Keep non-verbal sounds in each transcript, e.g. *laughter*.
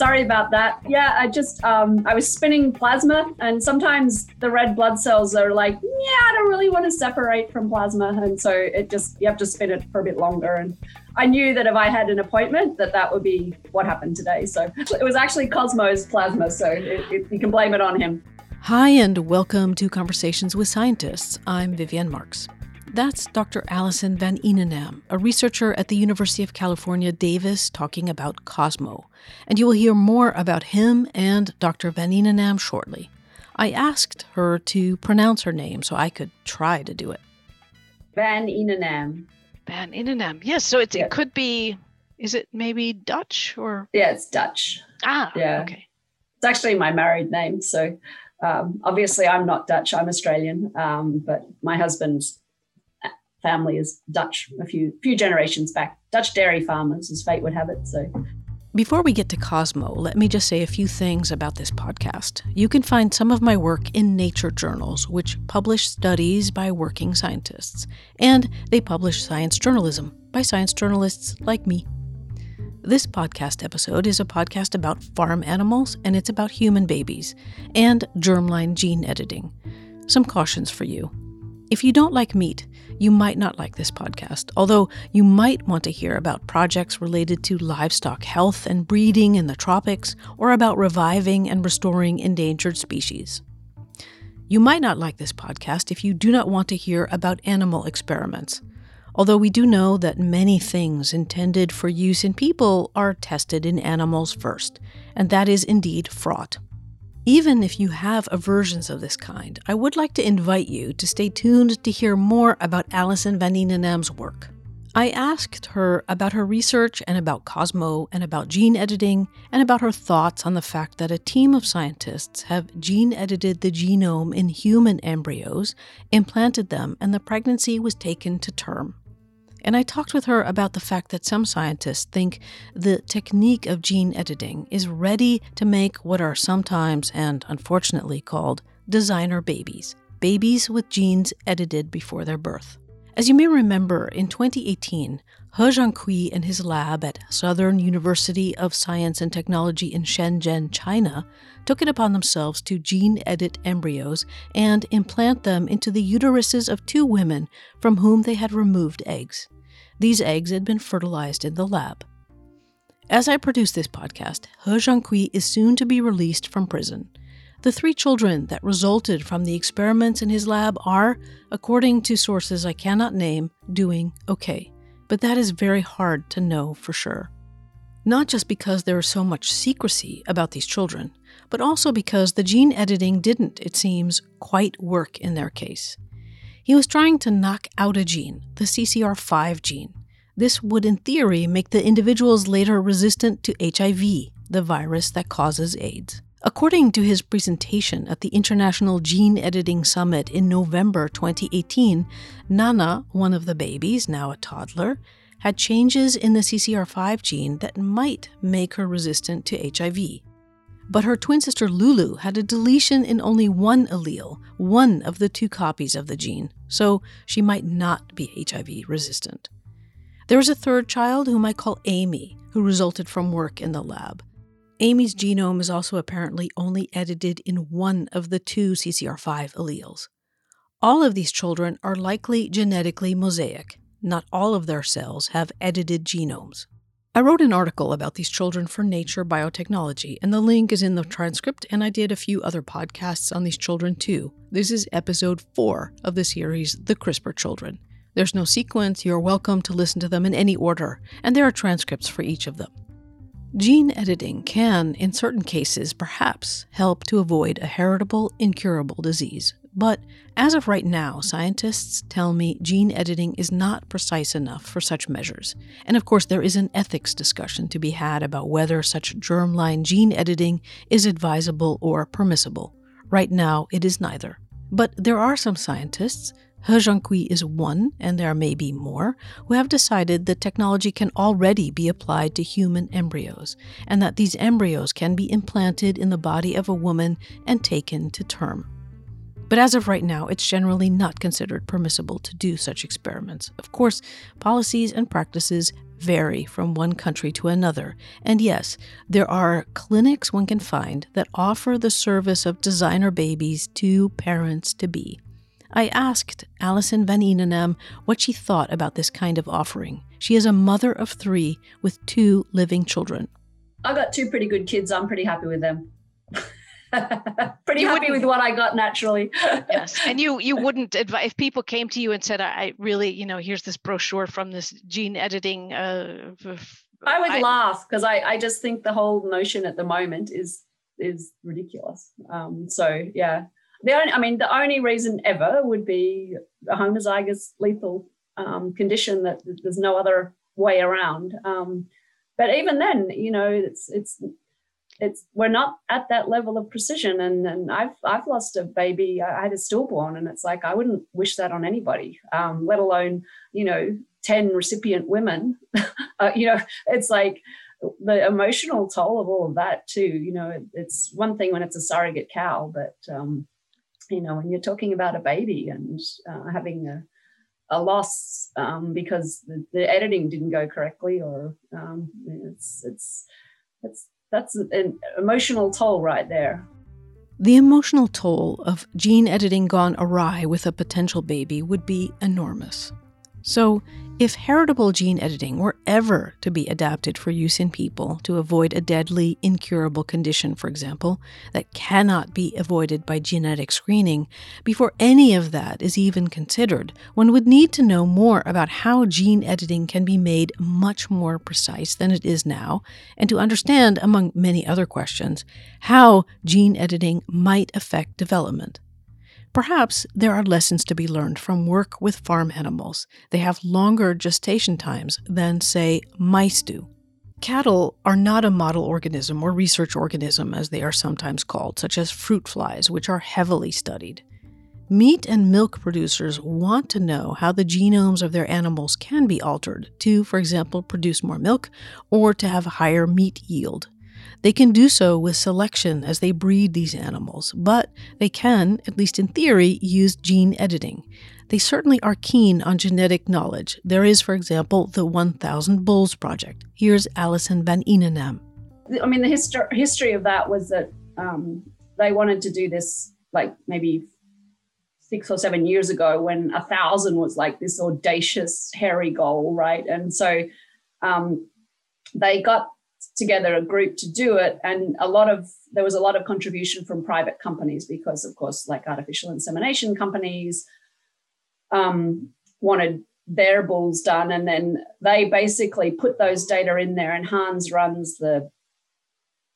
sorry about that. Yeah, I just um, I was spinning plasma, and sometimes the red blood cells are like, yeah, I don't really want to separate from plasma, and so it just you have to spin it for a bit longer. And I knew that if I had an appointment, that that would be what happened today. So it was actually Cosmo's plasma, so it, it, you can blame it on him. Hi, and welcome to Conversations with Scientists. I'm Vivienne Marks. That's Dr. Allison Van Eenennaam, a researcher at the University of California, Davis, talking about Cosmo. And you will hear more about him and Dr. Van Eenennaam shortly. I asked her to pronounce her name so I could try to do it. Van Eenennaam. Van Eenennaam. Yes, so it's, it could be, is it maybe Dutch or? Yeah, it's Dutch. Ah, yeah. okay. It's actually my married name. So um, obviously I'm not Dutch, I'm Australian, um, but my husband's family is Dutch a few few generations back. Dutch dairy farmers, as fate would have it. So before we get to Cosmo, let me just say a few things about this podcast. You can find some of my work in Nature journals, which publish studies by working scientists, and they publish science journalism by science journalists like me. This podcast episode is a podcast about farm animals, and it's about human babies and germline gene editing. Some cautions for you. If you don't like meat, you might not like this podcast, although you might want to hear about projects related to livestock health and breeding in the tropics, or about reviving and restoring endangered species. You might not like this podcast if you do not want to hear about animal experiments, although we do know that many things intended for use in people are tested in animals first, and that is indeed fraught. Even if you have aversions of this kind, I would like to invite you to stay tuned to hear more about Alison Van Eenennaam's work. I asked her about her research and about Cosmo and about gene editing and about her thoughts on the fact that a team of scientists have gene edited the genome in human embryos, implanted them, and the pregnancy was taken to term. And I talked with her about the fact that some scientists think the technique of gene editing is ready to make what are sometimes and unfortunately called designer babies, babies with genes edited before their birth. As you may remember, in 2018, He Jiankui and his lab at Southern University of Science and Technology in Shenzhen, China, took it upon themselves to gene edit embryos and implant them into the uteruses of two women from whom they had removed eggs. These eggs had been fertilized in the lab. As I produce this podcast, He Jiankui is soon to be released from prison. The three children that resulted from the experiments in his lab are, according to sources I cannot name, doing okay. But that is very hard to know for sure. Not just because there is so much secrecy about these children, but also because the gene editing didn't, it seems, quite work in their case. He was trying to knock out a gene, the CCR5 gene. This would, in theory, make the individuals later resistant to HIV, the virus that causes AIDS. According to his presentation at the International Gene Editing Summit in November 2018, Nana, one of the babies, now a toddler, had changes in the CCR5 gene that might make her resistant to HIV. But her twin sister Lulu had a deletion in only one allele, one of the two copies of the gene, so she might not be HIV resistant. There was a third child whom I call Amy, who resulted from work in the lab. Amy's genome is also apparently only edited in one of the two CCR5 alleles. All of these children are likely genetically mosaic. Not all of their cells have edited genomes. I wrote an article about these children for Nature Biotechnology, and the link is in the transcript, and I did a few other podcasts on these children too. This is episode four of the series, The CRISPR Children. There's no sequence, you're welcome to listen to them in any order, and there are transcripts for each of them. Gene editing can, in certain cases, perhaps help to avoid a heritable, incurable disease. But as of right now, scientists tell me gene editing is not precise enough for such measures. And of course, there is an ethics discussion to be had about whether such germline gene editing is advisable or permissible. Right now, it is neither. But there are some scientists, He Jiankui is one, and there may be more, who have decided that technology can already be applied to human embryos, and that these embryos can be implanted in the body of a woman and taken to term. But as of right now, it's generally not considered permissible to do such experiments. Of course, policies and practices vary from one country to another. And yes, there are clinics one can find that offer the service of designer babies to parents to be. I asked Alison Van Eenennaam what she thought about this kind of offering. She is a mother of three with two living children. I got two pretty good kids. I'm pretty happy with them. *laughs* pretty you happy with what I got naturally. *laughs* yes, and you you wouldn't advise if people came to you and said, "I really, you know, here's this brochure from this gene editing." Uh, I would I, laugh because I I just think the whole notion at the moment is is ridiculous. Um, so yeah, the only, I mean, the only reason ever would be a homozygous lethal um, condition that there's no other way around. Um, but even then, you know, it's it's it's we're not at that level of precision. And and I've I've lost a baby. I had a stillborn, and it's like I wouldn't wish that on anybody, um, let alone you know ten recipient women. *laughs* uh, you know, it's like the emotional toll of all of that too. You know, it, it's one thing when it's a surrogate cow, but um, you know, when you're talking about a baby and uh, having a, a loss um, because the, the, editing didn't go correctly, or um, it's it's it's that's an emotional toll right there. The emotional toll of gene editing gone awry with a potential baby would be enormous. So, if heritable gene editing were ever to be adapted for use in people to avoid a deadly, incurable condition, for example, that cannot be avoided by genetic screening, before any of that is even considered, one would need to know more about how gene editing can be made much more precise than it is now, and to understand, among many other questions, how gene editing might affect development. Perhaps there are lessons to be learned from work with farm animals. They have longer gestation times than, say, mice do. Cattle are not a model organism or research organism, as they are sometimes called, such as fruit flies, which are heavily studied. Meat and milk producers want to know how the genomes of their animals can be altered to, for example, produce more milk or to have higher meat yield. They can do so with selection as they breed these animals, but they can, at least in theory, use gene editing. They certainly are keen on genetic knowledge. There is, for example, the 1000 Bulls Project. Here's Alison Van Eenennaam. I mean, the histor- history of that was that um, they wanted to do this like maybe six or seven years ago when a thousand was like this audacious, hairy goal, right? And so um, they got together a group to do it. And a lot of there was a lot of contribution from private companies because of course like artificial insemination companies um, wanted their bulls done. And then they basically put those data in there and hans runs the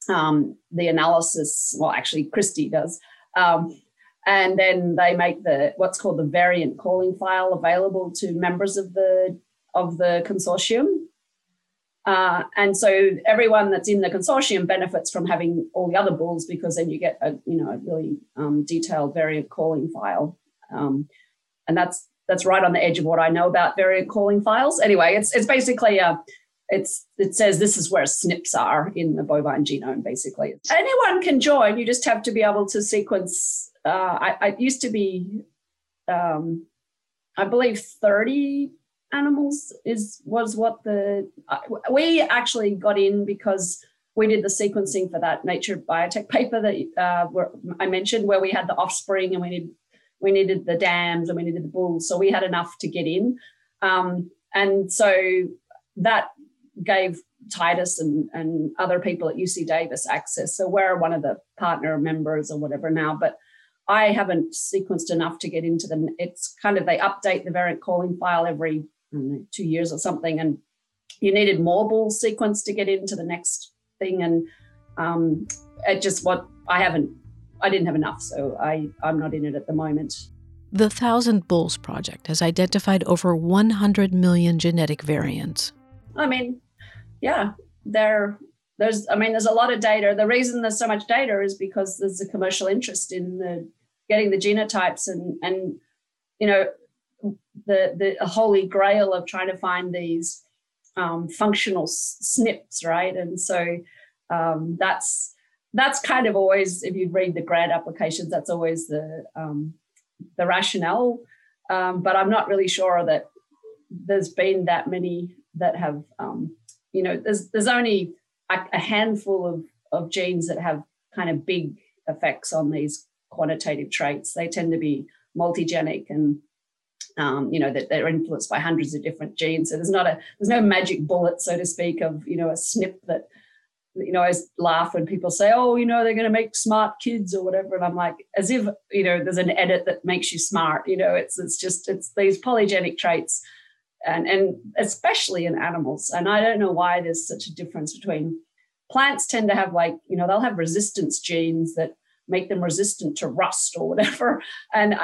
um, the analysis. Well actually christy does. Um, and then they make the what's called the variant calling file available to members of the of the consortium uh, and so everyone that's in the consortium benefits from having all the other bulls because then you get a you know a really um, detailed variant calling file, um, and that's that's right on the edge of what I know about variant calling files. Anyway, it's it's basically a it's it says this is where SNPs are in the bovine genome. Basically, anyone can join. You just have to be able to sequence. Uh, I, I used to be, um, I believe, thirty animals is was what the uh, we actually got in because we did the sequencing for that Nature Biotech paper that uh, I mentioned, where we had the offspring and we needed we needed the dams and we needed the bulls, so we had enough to get in, um, and so that gave Titus and, and other people at UC Davis access. So we're one of the partner members or whatever now, but I haven't sequenced enough to get into them. It's kind of they update the variant calling file every know, two years or something, and you needed more ball sequence to get into the next thing, and um, it just what I haven't, I didn't have enough, so I I'm not in it at the moment. The Thousand Bulls Project has identified over 100 million genetic variants. I mean, yeah, there there's I mean there's a lot of data. The reason there's so much data is because there's a commercial interest in the getting the genotypes and and you know the the holy grail of trying to find these um, functional SNPs, right? And so um, that's that's kind of always, if you read the grant applications, that's always the um, the rationale. Um, but I'm not really sure that there's been that many that have, um, you know, there's there's only a, a handful of of genes that have kind of big effects on these quantitative traits. They tend to be multigenic and um, you know that they're influenced by hundreds of different genes. So there's not a there's no magic bullet, so to speak, of you know a snip that you know I laugh when people say, oh, you know they're going to make smart kids or whatever, and I'm like, as if you know there's an edit that makes you smart. You know, it's it's just it's these polygenic traits. And, and especially in animals. And I don't know why there's such a difference between plants tend to have like, you know, they'll have resistance genes that make them resistant to rust or whatever. *laughs* And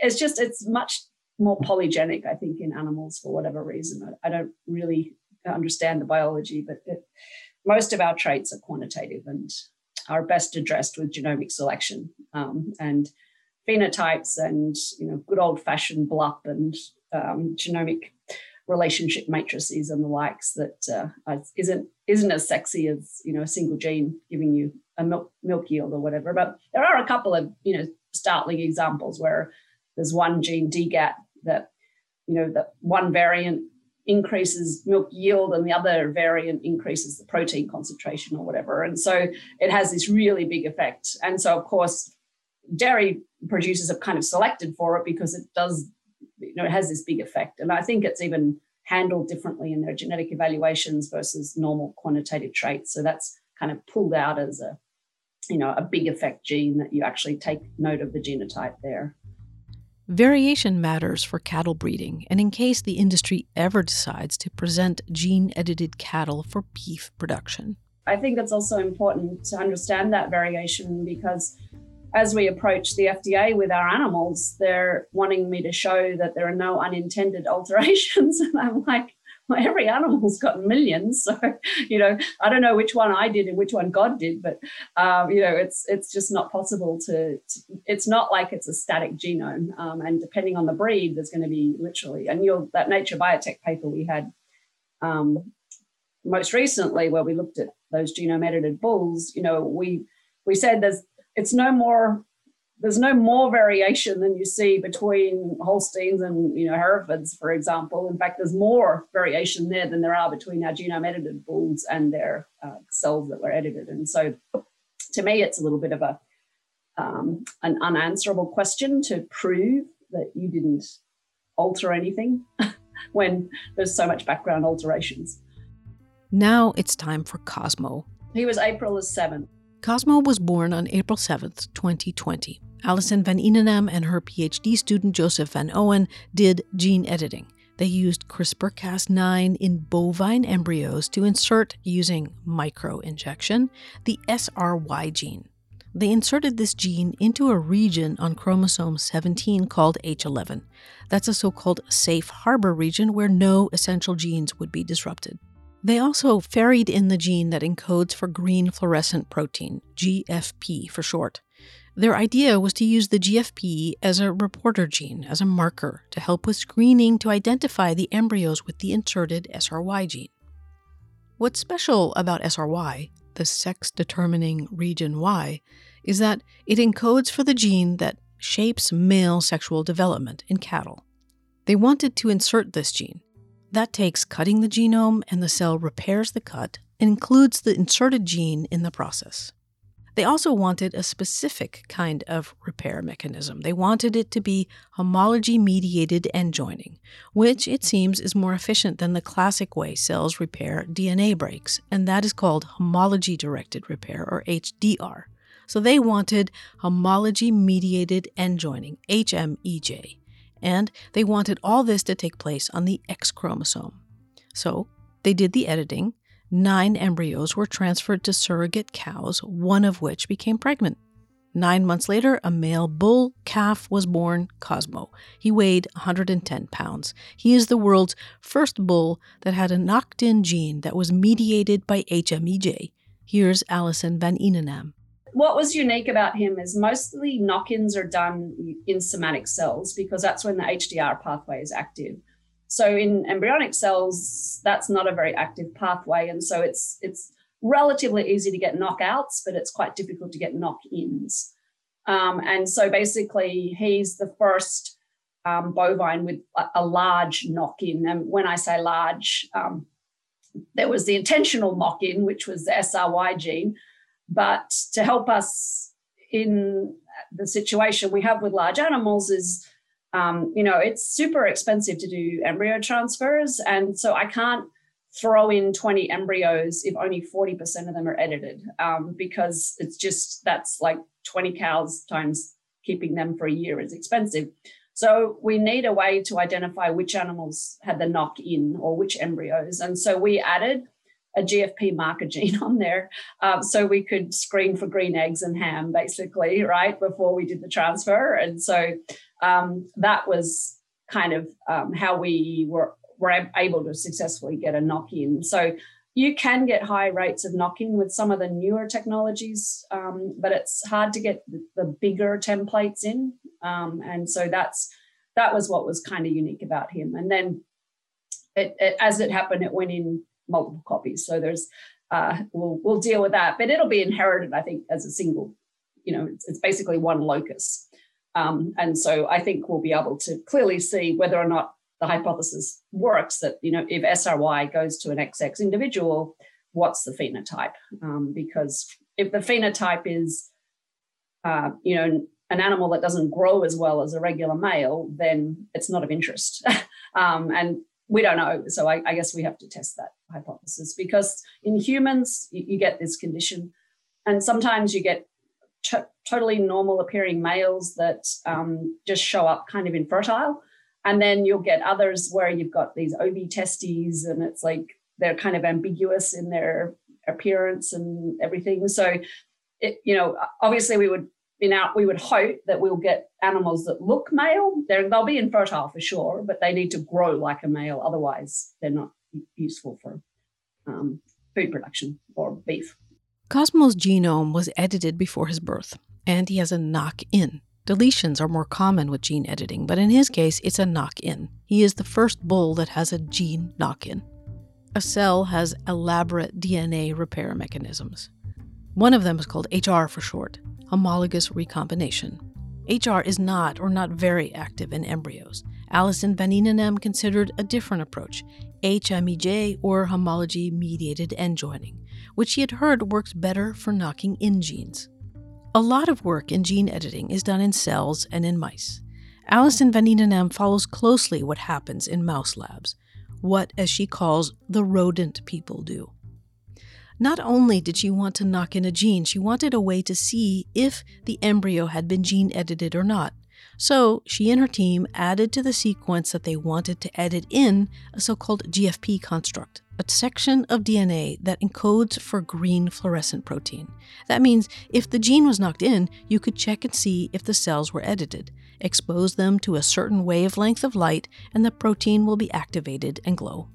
it's just, it's much more polygenic, I think, in animals for whatever reason. I, don't really understand the biology, but it, most of our traits are quantitative and are best addressed with genomic selection um, and phenotypes and you know good old fashioned BLUP and um, genomic relationship matrices and the likes that uh, isn't isn't as sexy as you know a single gene giving you a milk milk yield or whatever. But there are a couple of you know startling examples where there's one gene DGAT that you know that one variant increases milk yield and the other variant increases the protein concentration or whatever. And so it has this really big effect. And so of course dairy producers have kind of selected for it because it does you know, it has this big effect. And I think it's even handled differently in their genetic evaluations versus normal quantitative traits. So that's kind of pulled out as a, you know, a big effect gene that you actually take note of the genotype there. Variation matters for cattle breeding, and in case the industry ever decides to present gene edited cattle for beef production. I think it's also important to understand that variation because as we approach the FDA with our animals, they're wanting me to show that there are no unintended *laughs* alterations. And I'm like, *laughs* well, every animal's got millions. So, you know, I don't know which one I did and which one God did, but, um, you know, it's it's just not possible to, to, it's not like it's a static genome. Um, and depending on the breed, there's going to be literally, and you'll, that Nature Biotech paper we had um, most recently where we looked at those genome edited bulls, you know, we, we said there's it's no more there's no more variation than you see between Holsteins and you know Herefords, for example. In fact, there's more variation there than there are between our genome edited bulls and their uh, cells that were edited. And so, to me, it's a little bit of a um, an unanswerable question to prove that you didn't alter anything *laughs* when there's so much background alterations. Now it's time for Cosmo. He was April the 7th. Cosmo was born on April 7, 2020. Alison Van Eenennaam and her PhD student Joseph Van Owen did gene editing. They used CRISPR Cas9 in bovine embryos to insert, using microinjection, the SRY gene. They inserted this gene into a region on chromosome 17 called H11. That's a so called safe harbor region where no essential genes would be disrupted. They also ferried in the gene that encodes for green fluorescent protein, GFP for short. Their idea was to use the GFP as a reporter gene, as a marker, to help with screening to identify the embryos with the inserted SRY gene. What's special about SRY, the sex determining region Y, is that it encodes for the gene that shapes male sexual development in cattle. They wanted to insert this gene that takes cutting the genome, and the cell repairs the cut and includes the inserted gene in the process. They also wanted a specific kind of repair mechanism. They wanted it to be homology mediated end joining, which it seems is more efficient than the classic way cells repair DNA breaks, and that is called homology directed repair or HDR. So they wanted homology mediated end joining, HMEJ and they wanted all this to take place on the X chromosome. So they did the editing. Nine embryos were transferred to surrogate cows, one of which became pregnant. Nine months later, a male bull calf was born, Cosmo. He weighed 110 pounds. He is the world's first bull that had a knocked in gene that was mediated by HMEJ. Here's Alison Van Eenennaam what was unique about him is mostly knock-ins are done in somatic cells because that's when the HDR pathway is active. So in embryonic cells, that's not a very active pathway, and so it's it's relatively easy to get knockouts, but it's quite difficult to get knock-ins. Um, and so basically, he's the first um, bovine with a, large knock in. And when I say large, um, there was the intentional knock in, which was the SRY gene. But to help us in the situation we have with large animals is, um, you know, it's super expensive to do embryo transfers. And so I can't throw in 20 embryos if only 40% of them are edited um, because it's just that's like 20 cows times keeping them for a year is expensive. So we need a way to identify which animals had the knock in or which embryos. And so we added a GFP marker gene on there um, so we could screen for green eggs and ham basically, right, before we did the transfer. And so um, that was kind of um, how we were, were able to successfully get a knock in. So you can get high rates of knocking with some of the newer technologies, um, but it's hard to get the, bigger templates in. Um, and so that's that was what was kind of unique about him. And then, it, it, as it happened, it went in multiple copies. So there's uh, we'll we'll deal with that, but it'll be inherited, I think, as a single. You know, it's, it's basically one locus. Um, and so I think we'll be able to clearly see whether or not the hypothesis works that you know if SRY goes to an XX individual, what's the phenotype? Um, because if the phenotype is uh, you know an animal that doesn't grow as well as a regular male, then it's not of interest. *laughs* um, and we don't know. So I, I, guess we have to test that hypothesis because in humans, you, you get this condition. And sometimes you get totally normal appearing males that um, just show up kind of infertile. And then you'll get others where you've got these OB testes and it's like they're kind of ambiguous in their appearance and everything. So, it, you know, obviously we would in know, we would hope that we'll get animals that look male. They're, they'll be infertile for sure, but they need to grow like a male. Otherwise, they're not useful for um, food production or beef. Cosmo's genome was edited before his birth, and he has a knock in. Deletions are more common with gene editing, but in his case, it's a knock in. He is the first bull that has a gene knock in. A cell has elaborate DNA repair mechanisms. One of them is called HR for short, homologous recombination. HR is not or not very active in embryos. Alison van considered a different approach, HMEJ or homology mediated end joining, which she had heard works better for knocking in genes. A lot of work in gene editing is done in cells and in mice. Alison van follows closely what happens in mouse labs, what, as she calls, the rodent people do. Not only did she want to knock in a gene, she wanted a way to see if the embryo had been gene edited or not. So she and her team added to the sequence that they wanted to edit in a so called GFP construct a section of DNA that encodes for green fluorescent protein. That means if the gene was knocked in, you could check and see if the cells were edited, expose them to a certain wavelength of light, and the protein will be activated and glow.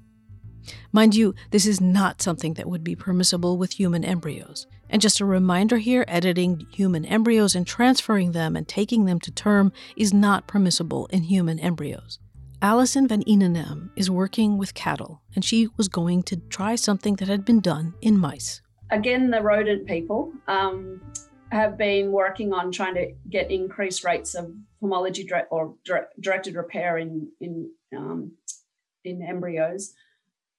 Mind you, this is not something that would be permissible with human embryos. And just a reminder here editing human embryos and transferring them and taking them to term is not permissible in human embryos. Alison van Eenenaam is working with cattle, and she was going to try something that had been done in mice. Again, the rodent people um, have been working on trying to get increased rates of homology or directed repair in in um, in embryos.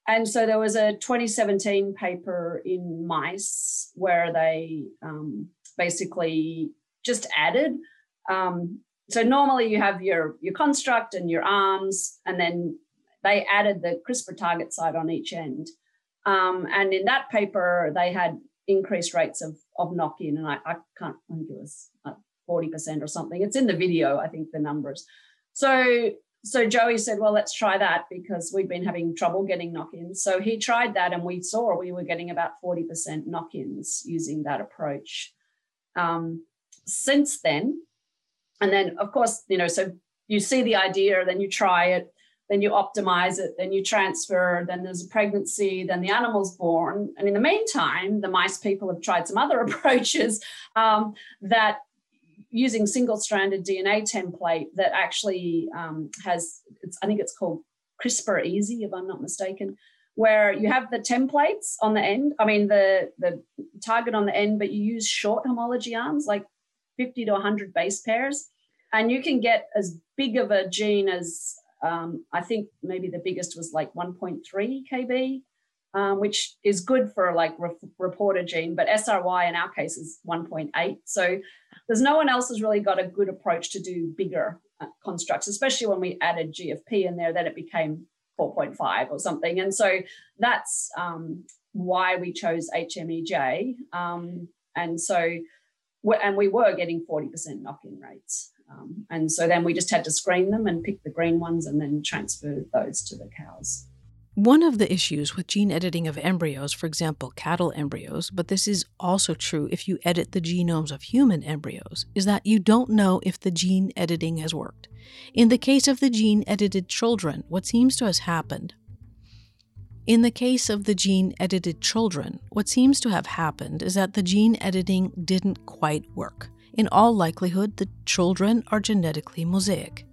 And so there was a 2017 paper in mice where they um, basically just added um, so normally you have your your construct and your arms, and then they added the CRISPR target site on each end. Um, and in that paper, they had increased rates of of knock-in, and I, I can't I think it was forty percent or something. It's in the video, I think the numbers. So so Joey said, well, let's try that because we've been having trouble getting knock-ins. So he tried that, and we saw we were getting about forty percent knock-ins using that approach. Um, since then, and then, of course, you know, so you see the idea, then you try it, then you optimize it, then you transfer, then there's a pregnancy, then the animal's born. And in the meantime, the mice people have tried some other *laughs* approaches um, that using single stranded DNA template that actually um, has, I think it's called CRISPR Easy, if I'm not mistaken, where you have the templates on the end, I mean, the, the target on the end, but you use short homology arms, like 50 to 100 base pairs. and you can get as big of a gene as um, I think maybe the biggest was like 1.3 kb, um, which is good for like re- reporter gene, but SRY in our case is 1.8. So there's no one else has really got a good approach to do bigger uh, constructs, especially when we added GFP in there, then it became 4.5 or something. And so that's um, why we chose HMEJ. Um, and so, and we were getting 40% knock in rates. Um, and so then we just had to screen them and pick the green ones and then transfer those to the cows. One of the issues with gene editing of embryos, for example, cattle embryos, but this is also true if you edit the genomes of human embryos, is that you don't know if the gene editing has worked. In the case of the gene edited children, what seems to have happened in the case of the gene edited children, what seems to have happened is that the gene editing didn't quite work. In all likelihood, the children are genetically mosaic.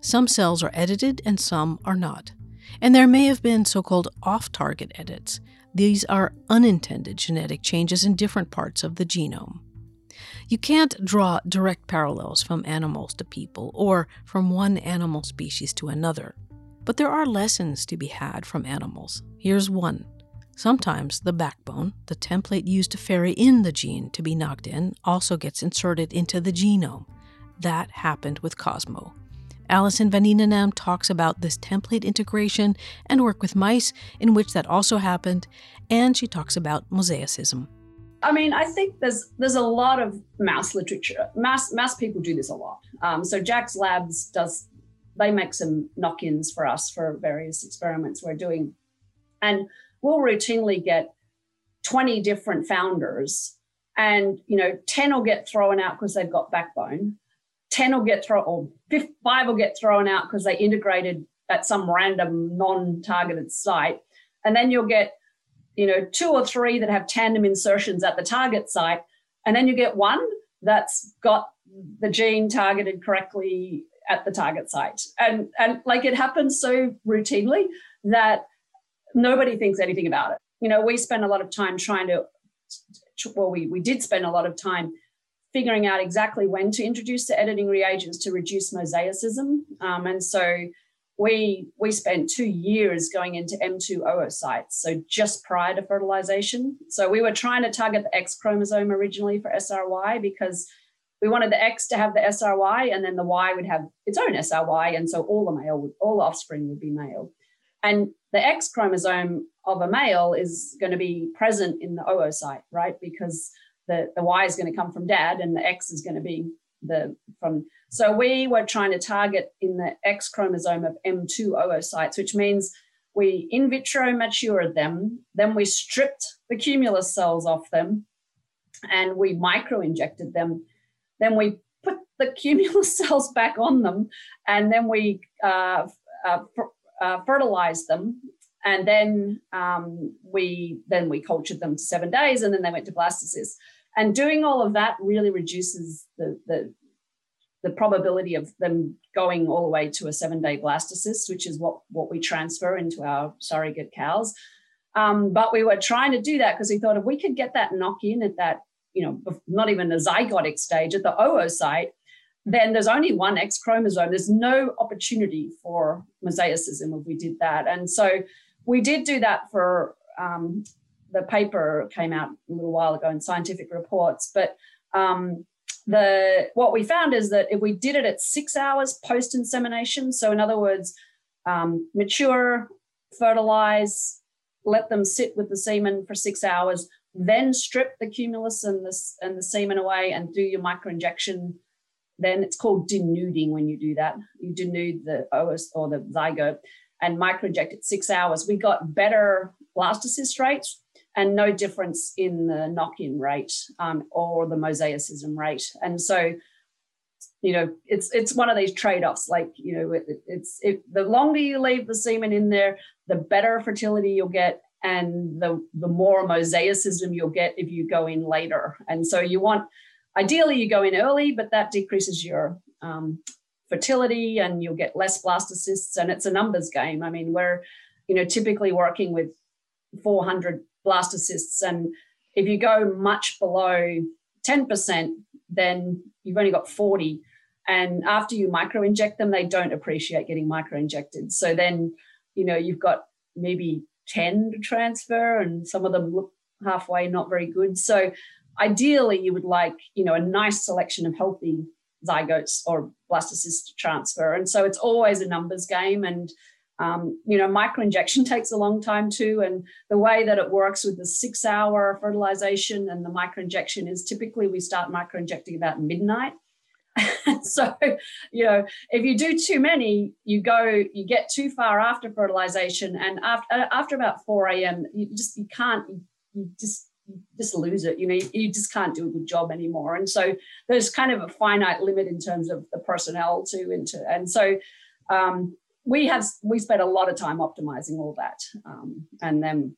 Some cells are edited and some are not. And there may have been so called off target edits. These are unintended genetic changes in different parts of the genome. You can't draw direct parallels from animals to people or from one animal species to another. But there are lessons to be had from animals. Here's one. Sometimes the backbone, the template used to ferry in the gene to be knocked in, also gets inserted into the genome. That happened with Cosmo. Alison van Eenennaam talks about this template integration and work with mice in which that also happened, and she talks about mosaicism. I mean, I think there's there's a lot of mouse literature. Mouse mouse people do this a lot. Um, so Jack's Labs does they make some knock-ins for us for various experiments we're doing, and we'll routinely get 20 different founders, and you know 10 will get thrown out because they've got backbone, 10 will get thrown, or five will get thrown out because they integrated at some random non-targeted site, and then you'll get you know, two or three that have tandem insertions at the target site, and then you get one that's got the gene targeted correctly at the target site. And and like it happens so routinely that nobody thinks anything about it. You know, we spend a lot of time trying to well, we we did spend a lot of time figuring out exactly when to introduce the editing reagents to reduce mosaicism. Um, and so we we spent two years going into M2 oocytes, so just prior to fertilization. So we were trying to target the X chromosome originally for SRY because we wanted the X to have the SRY and then the Y would have its own SRY, and so all the male, would, all offspring would be male. And the X chromosome of a male is going to be present in the oocyte, right? Because the, the Y is going to come from dad and the X is going to be the from so we were trying to target in the X chromosome of M2 oocytes, which means we in vitro matured them, then we stripped the cumulus cells off them, and we micro-injected them. Then we put the *laughs* cumulus cells back on them, and then we uh, uh, uh, fertilized them. And then um, we then we cultured them to seven days, and then they went to blastocysts. And doing all of that really reduces the, the the probability of them going all the way to a seven day blastocyst, which is what, what we transfer into our surrogate cows. Um, but we were trying to do that because we thought if we could get that knock in at that, you know, not even the zygotic stage at the oocyte, then there's only one X chromosome. There's no opportunity for mosaicism if we did that. And so we did do that for um, the paper came out a little while ago in scientific reports, but um, the what we found is that if we did it at six hours post insemination, so in other words, um, mature, fertilize, let them sit with the semen for six hours, then strip the cumulus and the, and the semen away and do your microinjection. Then it's called denuding when you do that. You denude the OS or the zygote and microinject it six hours. We got better blastocyst rates and no difference in the knock-in rate um, or the mosaicism rate. And so, you know, it's it's one of these trade-offs. Like, you know, it, it's it, the longer you leave the semen in there, the better fertility you'll get, and the the more mosaicism you'll get if you go in later. And so, you want ideally you go in early, but that decreases your um, fertility, and you'll get less blastocysts. And it's a numbers game. I mean, we're you know typically working with 400 blastocysts. And if you go much below 10%, then you've only got 40. And after you micro inject them, they don't appreciate getting micro injected. So then, you know, you've got maybe 10 to transfer, and some of them look halfway not very good. So ideally, you would like, you know, a nice selection of healthy zygotes or blastocysts to transfer. And so it's always a numbers game. And um, you know, microinjection *laughs* takes a long time too. And the way that it works with the six hour fertilization and the microinjection is typically we start microinjecting about midnight. *laughs* so, you know, if you do too many, you go, you get too far after fertilization, and after after about 4 a.m., you just you can't, you just you just lose it. You know, you, just can't do a good job anymore. And so there's kind of a finite limit in terms of the personnel to and so um, we have we spent a lot of time optimizing all that, um, and then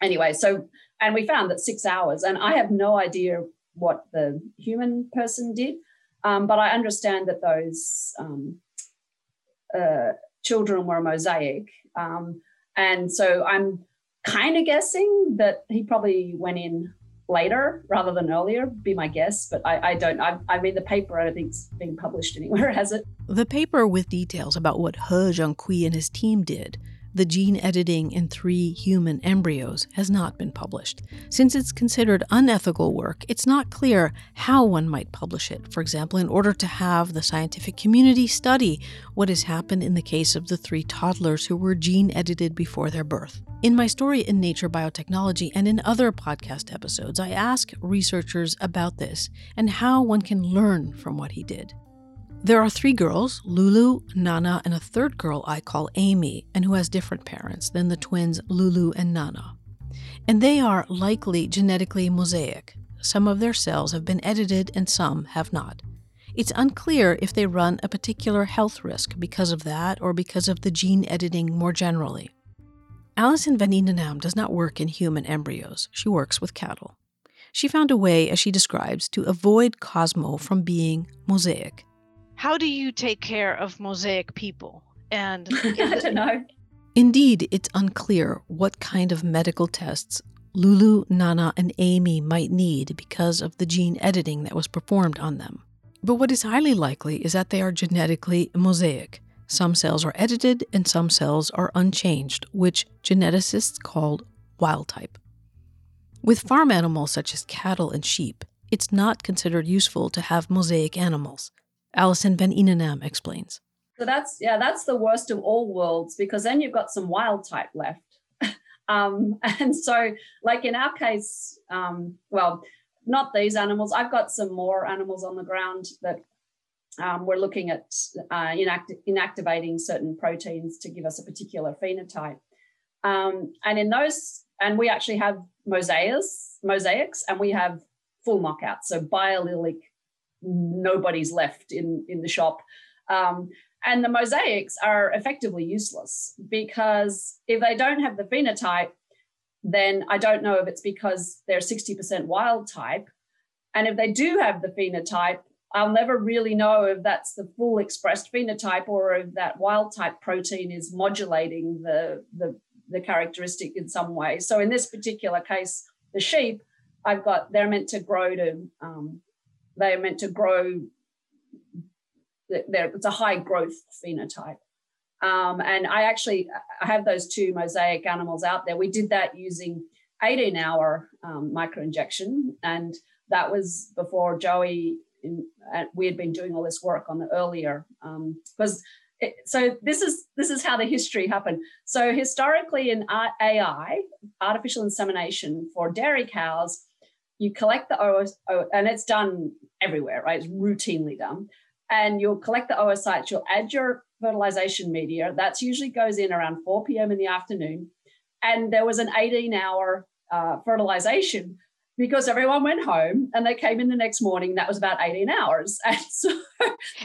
anyway, so and we found that six hours, and I have no idea what the human person did, um, but I understand that those um, uh, children were mosaic, um, and so I'm kind of guessing that he probably went in later rather than earlier, be my guess. But I, I don't, I, I, mean, the paper I don't think's being published anywhere, *laughs* has it? The paper with details about what He Jiankui and his team did the gene editing in three human embryos has not been published. Since it's considered unethical work, it's not clear how one might publish it. For example, in order to have the scientific community study what has happened in the case of the three toddlers who were gene edited before their birth. In my story in Nature Biotechnology and in other podcast episodes, I ask researchers about this and how one can learn from what he did. There are three girls Lulu, Nana, and a third girl I call Amy, and who has different parents than the twins Lulu and Nana. And they are likely genetically mosaic. Some of their cells have been edited and some have not. It's unclear if they run a particular health risk because of that or because of the gene editing more generally. Alison van does not work in human embryos, she works with cattle. She found a way, as she describes, to avoid Cosmo from being mosaic how do you take care of mosaic people? And *laughs* I don't know. Indeed, it's unclear what kind of medical tests Lulu, Nana, and Amy might need because of the gene editing that was performed on them. But what is highly likely is that they are genetically mosaic. Some cells are edited and some cells are unchanged, which geneticists call wild type. With farm animals such as cattle and sheep, it's not considered useful to have mosaic animals. Alison van Eenennaam explains. So that's yeah, that's the worst of all worlds because then you've got some wild type left. *laughs* um, and so, like in our case, um, well, not these animals. I've got some more animals on the ground that um, we're looking at uh, inact- inactivating certain proteins to give us a particular phenotype. Um, and in those, and we actually have mosaics, mosaics, and we have full knockouts, so biallelic nobody's left in in the shop. Um, and the mosaics are effectively useless because if they don't have the phenotype, then I don't know if it's because they're 60% wild type. And if they do have the phenotype, I'll never really know if that's the full expressed phenotype or if that wild type protein is modulating the, the, the characteristic in some way. So in this particular case, the sheep, I've got, they're meant to grow to um, they are meant to grow. It's a high growth phenotype. Um, and I actually I have those two mosaic animals out there. We did that using 18 hour um, microinjection, and that was before Joey. In, uh, we had been doing all this work on the earlier because. Um, so this is this is how the history happened. So historically, in AI, artificial insemination for dairy cows, you collect the OS, and it's done everywhere, right? It's routinely done. And you'll collect the oocytes, you'll add your fertilization media. That usually goes in around 4 p.m. in the afternoon. And there was an 18 hour uh, fertilization because everyone went home and they came in the next morning. That was about 18 hours. *laughs* And so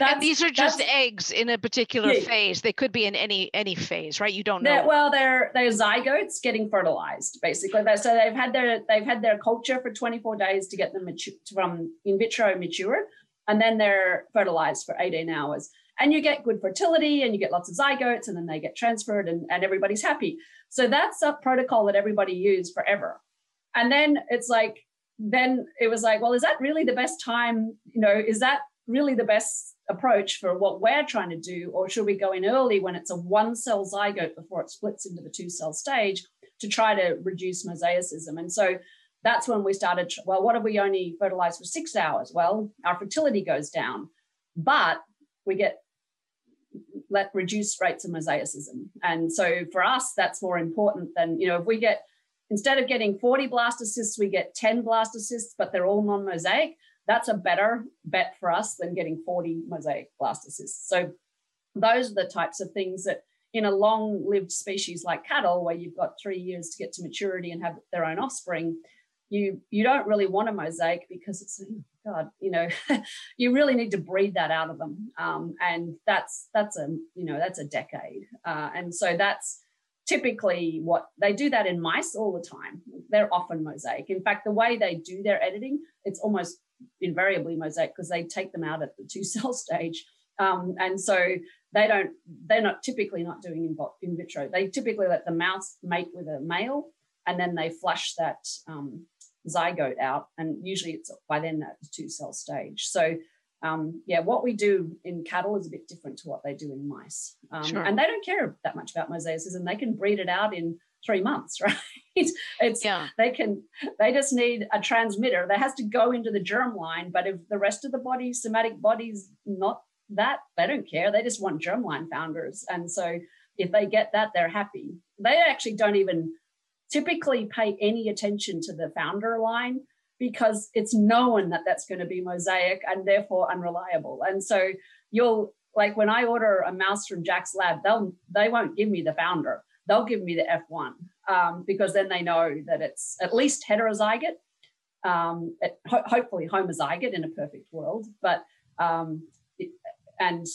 and these are just eggs in a particular yeah. phase. They could be in any any phase, right? You don't know. They're, well, they're they're zygotes getting fertilized, basically. So they've had their they've had their culture for 24 days to get them mature, from in vitro matured, and then they're fertilized for 18 hours. And you get good fertility and you get lots of zygotes, and then they get transferred and, and everybody's happy. So that's a protocol that everybody used forever. And then it's like, then it was like, well, is that really the best time? You know, is that really the best approach for what we're trying to do, or should we go in early when it's a one cell zygote before it splits into the two cell stage to try to reduce mosaicism? And so that's when we started. Well, what if we only fertilize for six hours? Well, our fertility goes down, but we get let reduced rates of mosaicism. And so for us, that's more important than, you know, if we get instead of getting 40 blastocysts, we get 10 blastocysts, but they're all non-mosaic. That's a better bet for us than getting 40 mosaic blastocysts. So those are the types of things that in a long-lived species like cattle, where you've got three years to get to maturity and have their own offspring, you you don't really want a mosaic because it's God, you know, *laughs* you really need to breed that out of them, um, and that's that's a you know that's a decade, uh, and so that's typically what they do that in mice all the time. They're often mosaic. In fact, the way they do their editing, it's almost invariably mosaic because they take them out at the two *laughs* cell stage, um, and so they don't they're not typically not doing in, vitro. They typically let the mouse mate with a male, and then they flush that. Um, zygote out, and usually it's by then at the two cell stage. So um, yeah, what we do in cattle is a bit different to what they do in mice. Um, sure. And they don't care that much about mosaicism. They can breed it out in three months, *laughs* right? it's yeah. they can they just need a transmitter that has to go into the germ line. But if the rest of the body, somatic body's not that, they don't care. They just want germline founders. And so if they get that, they're happy. They actually don't even typically pay any attention to the founder line because it's known that that's going to be mosaic and therefore unreliable. And so you'll like when I order a mouse from Jack's lab, they'll they won't give me the founder. They'll give me the F1 um, because then they know that it's at least heterozygote, um, it, ho- hopefully homozygote in a perfect world. But um, it, and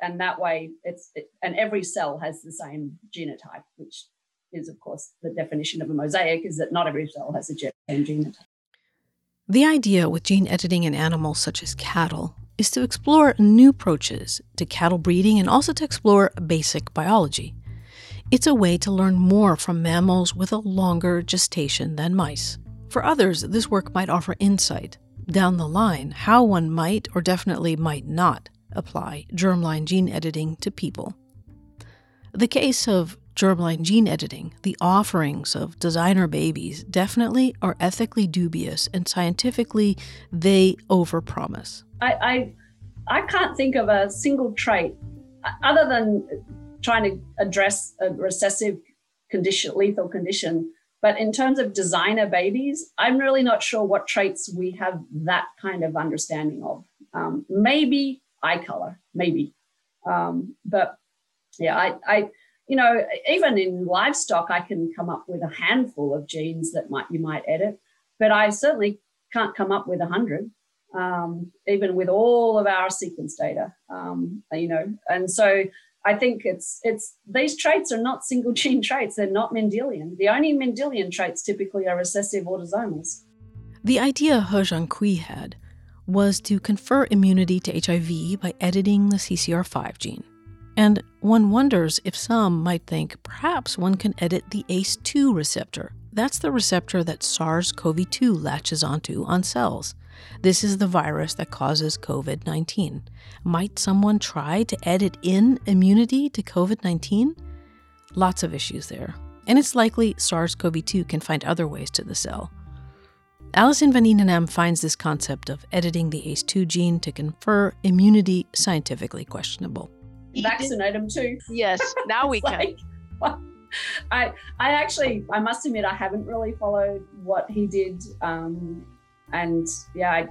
and that way it's it, and every cell has the same genotype, which is, of course, the definition of a mosaic is that not every cell has a same genotype. The idea with gene editing in animals such as cattle is to explore new approaches to cattle breeding and also to explore basic biology. It's a way to learn more from mammals with a longer gestation than mice. For others, this work might offer insight down the line how one might or definitely might not apply germline gene editing to people. The case of germline gene editing, the offerings of designer babies definitely are ethically dubious and scientifically they overpromise. I, I I can't think of a single trait other than trying to address a recessive condition, lethal condition. But in terms of designer babies, I'm really not sure what traits we have that kind of understanding of. Um, maybe eye color, maybe. Um, but yeah, I, I you know, even in livestock, I can come up with a handful of genes that might you might edit, but I certainly can't come up with a hundred, um, even with all of our sequence data. Um, you know, and so I think it's it's these traits are not single *laughs* gene traits; they're not Mendelian. The only Mendelian traits typically are recessive autosomals. The idea He Jiankui had was to confer immunity to HIV by editing the CCR5 gene. And one wonders if some might think perhaps one can edit the ACE2 receptor. That's the receptor that SARS CoV 2 latches onto on cells. This is the virus that causes COVID 19. Might someone try to edit in immunity to COVID 19? Lots of issues there. And it's likely SARS CoV 2 can find other ways to the cell. Alison van Eenennaam finds this concept of editing the ACE2 gene to confer immunity scientifically questionable vaccinate them too. Yes, *laughs* now we can. I I actually I must admit I haven't really followed what he did, um, and yeah, I,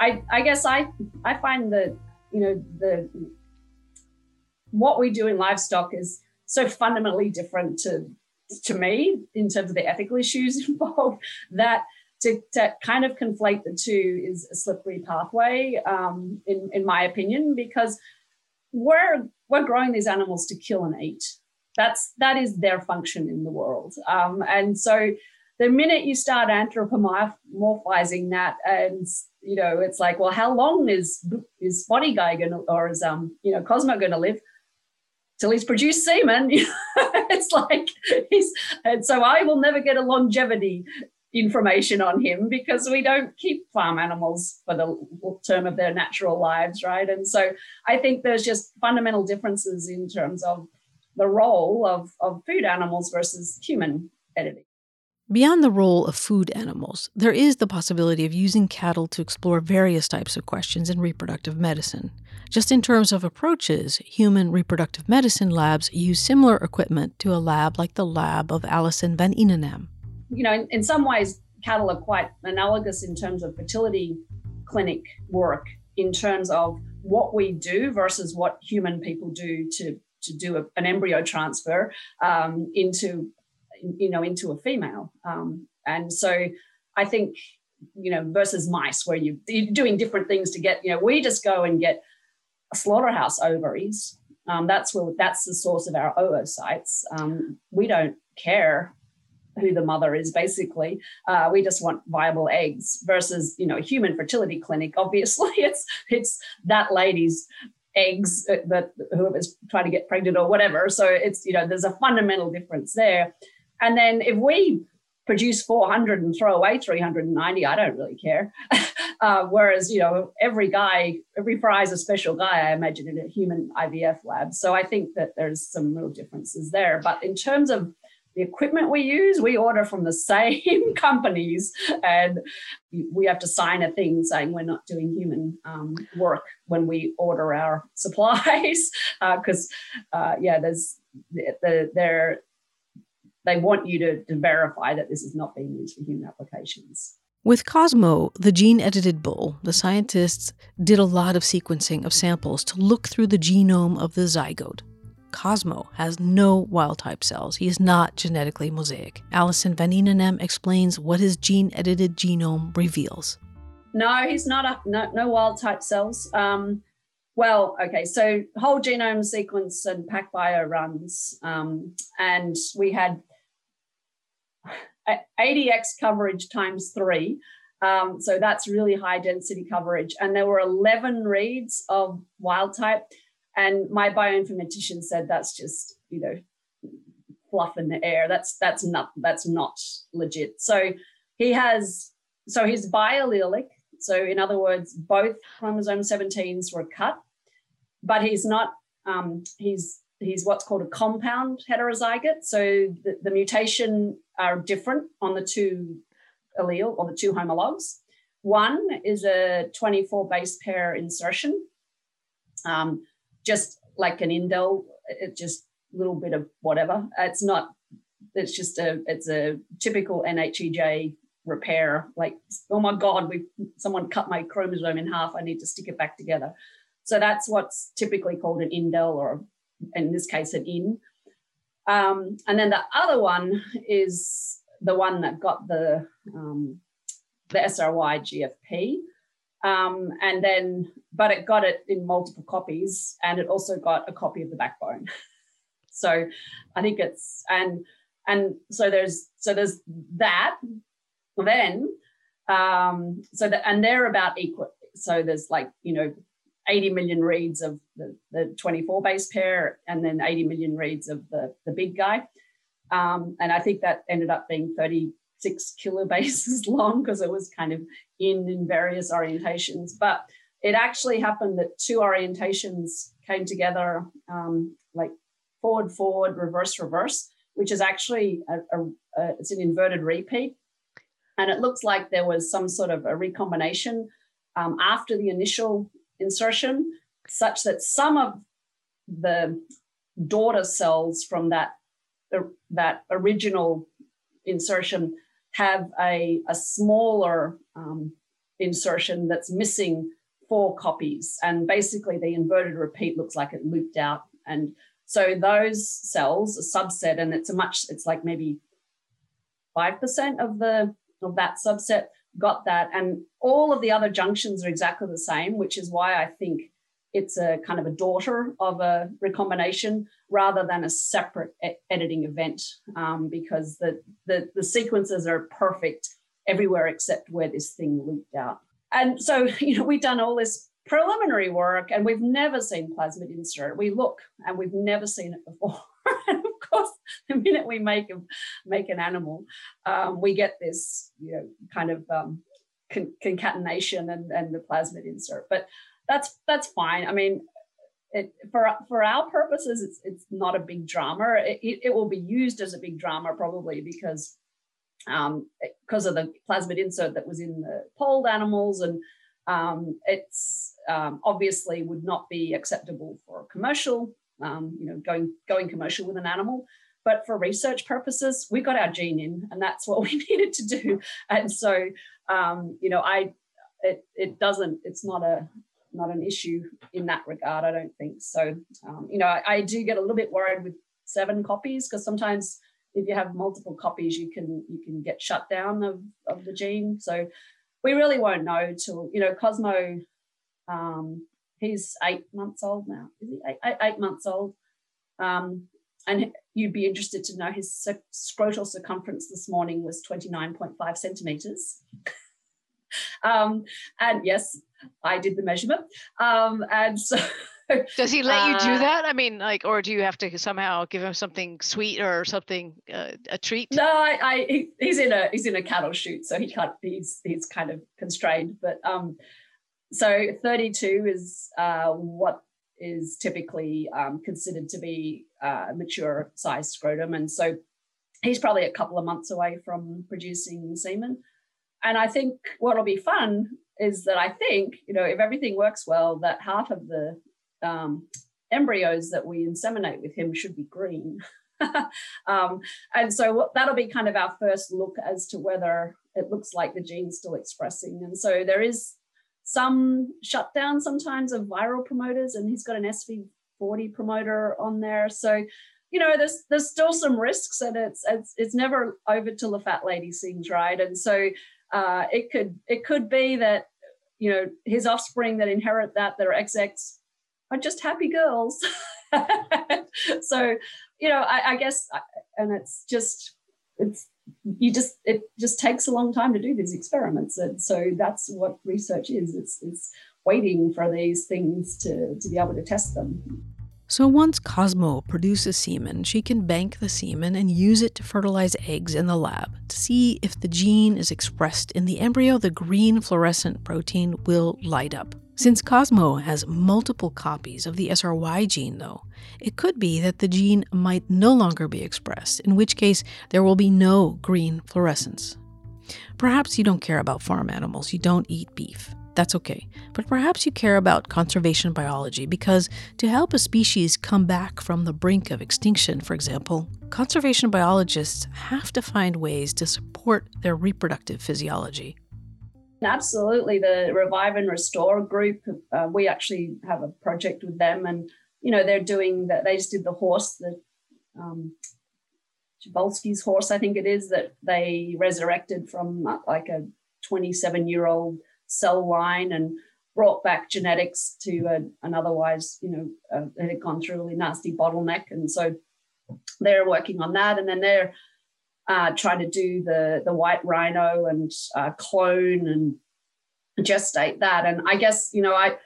I I guess I I find that you know the what we do in livestock is so fundamentally different to to me in terms of the ethical issues *laughs* involved that to, to kind of conflate the two is a slippery pathway um, in in my opinion because we're we're growing these animals to kill and eat. That's that is their function in the world. Um, and so the minute you start anthropomorphizing that and you know it's like well how long is is spotty guy gonna or is um you know cosmo gonna live till he's produced semen *laughs* it's like he's and so i will never get a longevity information on him because we don't keep farm animals for the term of their natural lives, right? And so I think there's just fundamental differences in terms of the role of, of food animals versus human editing. Beyond the role of food animals, there is the possibility of using cattle to explore various types of questions in reproductive medicine. Just in terms of approaches, human reproductive medicine labs use similar equipment to a lab like the lab of Alison van Eenennaam. You know, in, in some ways, cattle are quite analogous in terms of fertility clinic work, in terms of what we do versus what human people do to to do a, an embryo transfer um, into you know into a female. Um, and so i think you know versus mice where you, you're doing different things to get you know we just go and get slaughterhouse ovaries. Um, that's where that's the source of our oocytes. Um, we don't care who the mother is basically uh, we just want viable eggs versus you know a human fertility clinic *laughs* obviously it's it's that lady's eggs that whoever's trying to get pregnant or whatever so it's you know there's a fundamental difference there and then if we produce 400 and throw away 390, I don't really care. *laughs* uh, whereas, you know, every guy, every is a special guy, I imagine, in a human IVF lab. So I think that there's some real differences there. But in terms of the equipment we use, we order from the *laughs* same companies, and we have to sign a thing saying we're not doing human um, work when we order our *laughs* supplies. Because, uh, uh, yeah, there's the, the, they want you to, to verify that this is not being used for human applications. With Cosmo, the gene edited bull, the scientists did a lot of sequencing of samples to look through the genome of the zygote. Cosmo has no wild type cells. He is not genetically mosaic. Allison van Eenennaam explains what his gene edited genome reveals. No, he's not a no, no wild type cells. Um, well, okay, so whole genome sequence and PacBio runs, um, and we had 80x coverage times three. Um, so that's really high density coverage. And there were 11 reads of wild type. And my bioinformatician said that's just, you know, fluff in the air. That's that's not that's not legit. So he has so he's biallelic. So in other words, both chromosome 17s were cut, but he's not um, he's he's what's called a compound heterozygote. So the, the mutation are different on the two allele or the two homologs. One is a 24 base pair insertion, um, just like an indel, it just a little bit of whatever. It's not, it's just a, it's a typical NHEJ repair. Like, oh my God, we someone cut my chromosome in half. I need to stick it back together. So that's what's typically called an indel or in this case an in. Um, and then the other one is the one that got the um, the SRY GFP. Um, and then, but it got it in multiple copies, and it also got a copy of the backbone. *laughs* so, I think it's and and so there's so there's that. Then, um, so that and they're about equal. So there's like you know 80 million reads of the, the 24 base pair and then 80 million reads of the, the big guy. Um, and I think that ended up being 36 kilobases *laughs* long because it was kind of in in various orientations. But it actually happened that two orientations came together, um, like forward, forward, reverse, reverse, which is actually a, a, a, it's an inverted repeat. And it looks like there was some sort of a recombination um, after the initial insertion such that some of the daughter cells from that that original insertion have a, a smaller um, insertion that's missing four copies. And basically the inverted repeat looks like it looped out. And so those cells a subset and it's a much it's like maybe 5% of the of that subset got that. And all of the other junctions are exactly the same, which is why I think it's a kind of a daughter of a recombination rather than a separate e- editing event um, because the, the, the sequences are perfect everywhere except where this thing looped out. And so, *laughs* you know, we've done all this preliminary work and we've never seen plasmid insert. We look and we've never seen it before. *laughs* and of course, the minute we make a, make an animal, um, we get this you know kind of um, con- concatenation and, and the plasmid insert. But that's that's fine. I mean, it, for for our purposes, it's it's not a big drama. It, it, it will be used as a big drama probably because um, because of the plasmid insert that was in the polled animals, and um, it's um, obviously would not be acceptable for commercial. Um, you know, going going commercial with an animal. But for research purposes, we got our gene in, and that's what *laughs* we needed to do. And so, um, you know, I it it doesn't. It's not a not an issue in that regard. I don't think so. Um, you know, I, I, do get a little bit worried with seven copies because sometimes if you have multiple copies, you can you can get shut down of, of the gene. So we really won't know till you know Cosmo. Um, he's eight months old now. Is he eight, eight, eight months old? Um, and you'd be interested to know his scrotal circumference this morning was 29.5 centimeters. *laughs* um, and yes, I did the measurement. Um, and so. *laughs* Does he let uh, you do uh, that? I mean, like, or do you have to somehow give him something sweet or something uh, a treat? No, I, I he, he's in a he's in a cattle chute, so he can't. He's he's kind of constrained. But um, so 32 is uh, what is typically um, considered to be uh, a mature size scrotum, and so he's probably a couple of months away from producing semen. And I think what'll be fun is that I think, you know, if everything works well, that half of the um, embryos that we inseminate with him should be green. *laughs* um, and so what, that'll be kind of our first look as to whether it looks like the gene's still expressing. And so there is some shutdown sometimes of viral promoters, and he's got an SV40 promoter on there. So you know, there's there's still some risks, and it's it's it's never over till the fat lady sings, right? And so uh, it could it could be that you know his offspring that inherit that that are XX are just happy girls. *laughs* so you know, I, I guess, and it's just it's you just it just takes a long time to do these experiments, and so that's what research is. It's it's waiting for these things to to be able to test them. So once Cosmo produces semen, she can bank the semen and use it to fertilize eggs in the lab. To see if the gene is expressed in the embryo, the green fluorescent protein will light up. Since Cosmo has multiple copies of the SRY gene, though, it could be that the gene might no longer be expressed, in which case there will be no green fluorescence. Perhaps you don't care about farm animals, you don't eat beef. That's okay. But perhaps you care about conservation biology because to help a species come back from the brink of extinction, for example, conservation biologists have to find ways to support their reproductive physiology. Absolutely. The Revive and Restore group, uh, we actually have a project with them, and you know they're doing that. They just did the horse, the um, Jabolski's horse, I think it is, that they resurrected from uh, like a 27 year old cell line and brought back genetics to an otherwise, you know, uh, it had gone through a really nasty bottleneck. And so they're working on that. And then they're uh, trying to do the, the white rhino and uh, clone and gestate that. And I guess, you know, I,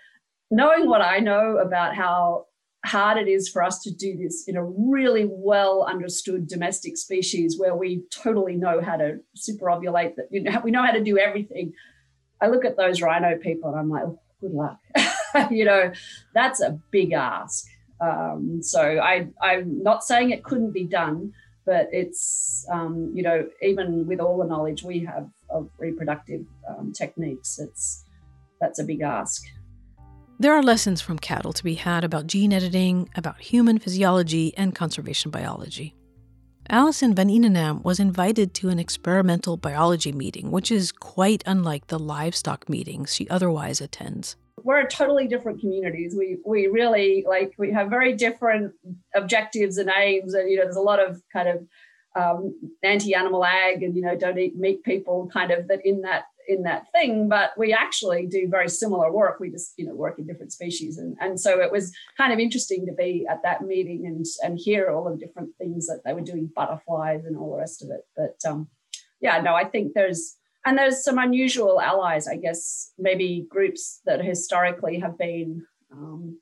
knowing what I know about how hard it is for us to do this in a really well understood domestic species where we totally know how to superovulate that you know we know how to do everything I look at those rhino people and I'm like, oh, good luck. *laughs* you know, that's a big ask. Um, so I, I'm not saying it couldn't be done, but it's, um, you know, even with all the knowledge we have of reproductive um, techniques, it's that's a big ask. There are lessons from cattle to be had about gene editing, about human physiology, and conservation biology. Alison van Eenennaam was invited to an experimental biology meeting, which is quite unlike the livestock meetings she otherwise attends. We're totally different communities. We we really like we have very different objectives and aims, and you know there's a lot of kind of um, anti-animal ag and you know don't eat meat people kind of that in that in that thing, but we actually do very similar work. We just, you know, work in different species. And, and so it was kind of interesting to be at that meeting and, and hear all the different things that they were doing, butterflies and all the rest of it. But um, yeah, no, I think there's, and there's some unusual allies, I guess, maybe groups that historically have been um,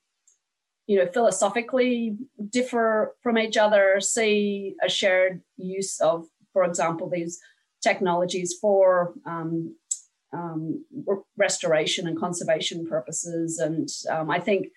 you know, philosophically differ from each other, see a shared use of, for example, these technologies for um, um, restoration and conservation purposes. And um, I think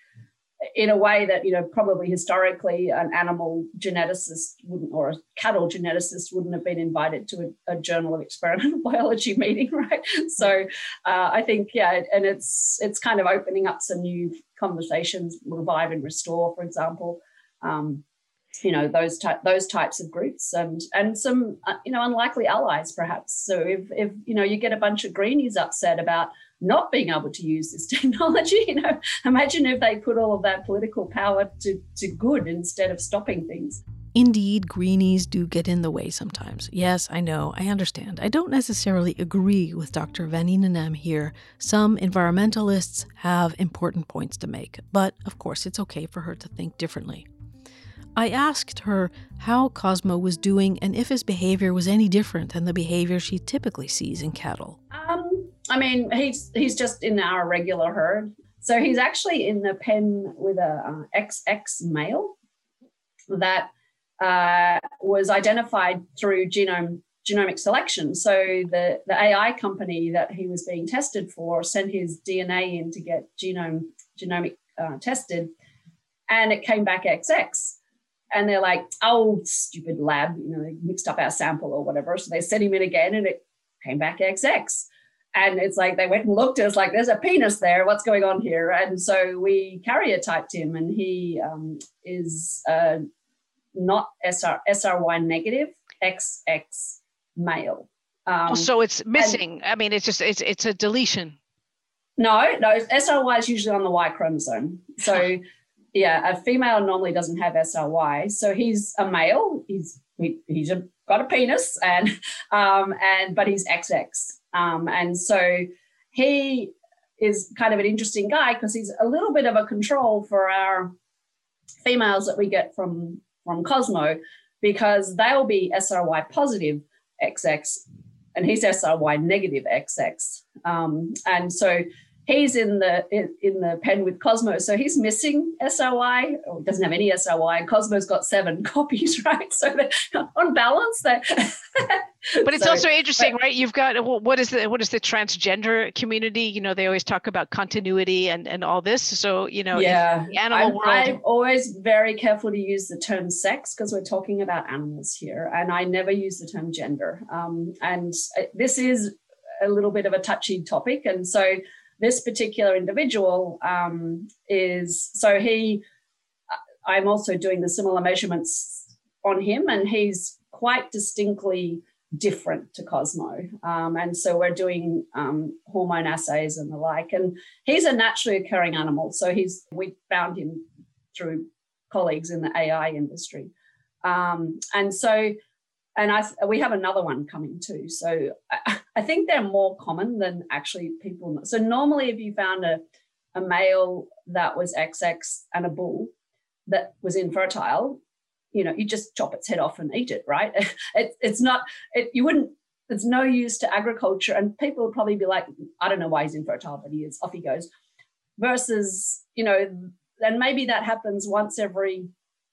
in a way that you know probably historically an animal geneticist wouldn't or a cattle geneticist wouldn't have been invited to a, a journal of experimental *laughs* biology meeting right so uh, i think yeah and it's it's kind of opening up some new conversations revive and restore for example um, you know those ty- those types of groups and and some uh, you know unlikely allies perhaps so if if you know you get a bunch of greenies upset about not being able to use this *laughs* technology you know imagine if they put all of that political power to to good instead of stopping things Indeed, greenies do get in the way sometimes. Yes, I know, I understand. I don't necessarily agree with Dr. Vaninanam here. Some environmentalists have important points to make, but of course, it's okay for her to think differently. I asked her how Cosmo was doing and if his behavior was any different than the behavior she typically sees in cattle. Um, I mean, he's he's just in our regular herd. So he's actually in the pen with a uh, XX male that uh, was identified through genome genomic selection. So the, the AI company that he was being tested for sent his DNA in to get genome genomic uh, tested, and it came back XX and they're like, oh, stupid lab, you know, they mixed up our sample or whatever. So they sent him in again and it came back XX. And it's like they went and looked, it's like, there's a penis there. What's going on here? And so we carrier typed him, and he um, is uh, not SR, SRY negative, XX male. Um, so it's missing. And, I mean, it's just, it's, it's a deletion. No, no, SRY is usually on the Y chromosome. So yeah, a female normally doesn't have SRY. So he's a male. He's he, he's a, got a penis and *laughs* um, and but he's XX. Um, and so he is kind of an interesting guy because he's a little bit of a control for our females that we get from from Cosmo because they'll be SRY positive XX and he's SRY negative XX. Um, and so he's in the in, in, the pen with Cosmo, so he's missing SRY or doesn't have any SRY, and Cosmo's got seven *laughs* copies, right? So *laughs* on balance, *laughs* but it's so, also interesting, but, right? You've got what is the what is the transgender community? You know, they always talk about continuity and and all this. So you know, yeah, animal I'm, world. I'm always very careful to use the term sex because we're talking about animals here, and I never use the term gender. Um, and uh, this is a little bit of a touchy topic, and so this particular individual um, is so he i'm also doing the similar measurements on him and he's quite distinctly different to cosmo um, and so we're doing um, hormone assays and the like and he's a naturally occurring animal so he's we found him through colleagues in the ai industry um, and so and I we have another one coming too. So I, I, think they're more common than actually people. So normally, if you found a a male that was XX and a bull that was infertile, you know, you just chop its head off and eat it, right? *laughs* It, it's not. It, you wouldn't. It's no use to agriculture, and people would probably be like, I don't know why he's infertile, but he is. Off he goes. Versus, you know, and maybe that happens once every,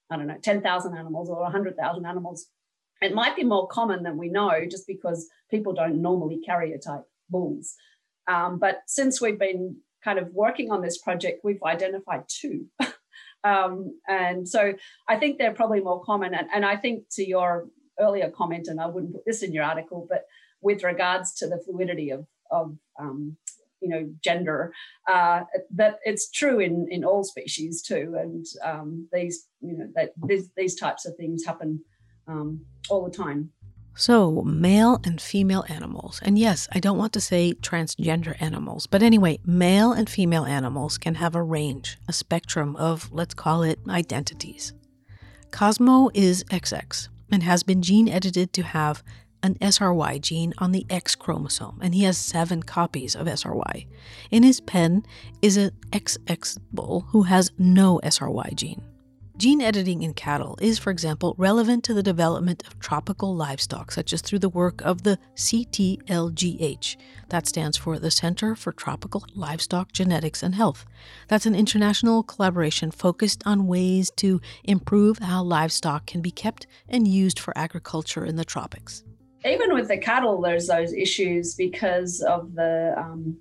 I don't know, ten thousand animals or hundred thousand animals it might be more common than we know just because people don't normally karyotype bulls. Um, but since we've been kind of working on this project, we've identified two. *laughs* um, and so I think they're probably more common. And, and I think to your earlier comment, and I wouldn't put this in your article, but with regards to the fluidity of, of um, you know gender uh, that it's true in in all species too and um, these you know that these, these types of things happen um, all the time. So, male and female animals. And yes, I don't want to say transgender animals, but anyway, male and female animals can have a range, a spectrum of, let's call it, identities. Cosmo is XX and has been gene edited to have an SRY gene on the X chromosome, and he has seven copies of SRY. In his pen is an XX bull who has no SRY gene. Gene editing in cattle is, for example, relevant to the development of tropical livestock, such as through the work of the CTLGH. That stands for the Center for Tropical Livestock Genetics and Health. That's an international collaboration focused on ways to improve how livestock can be kept and used for agriculture in the tropics. Even with the cattle, there's those issues because of the um,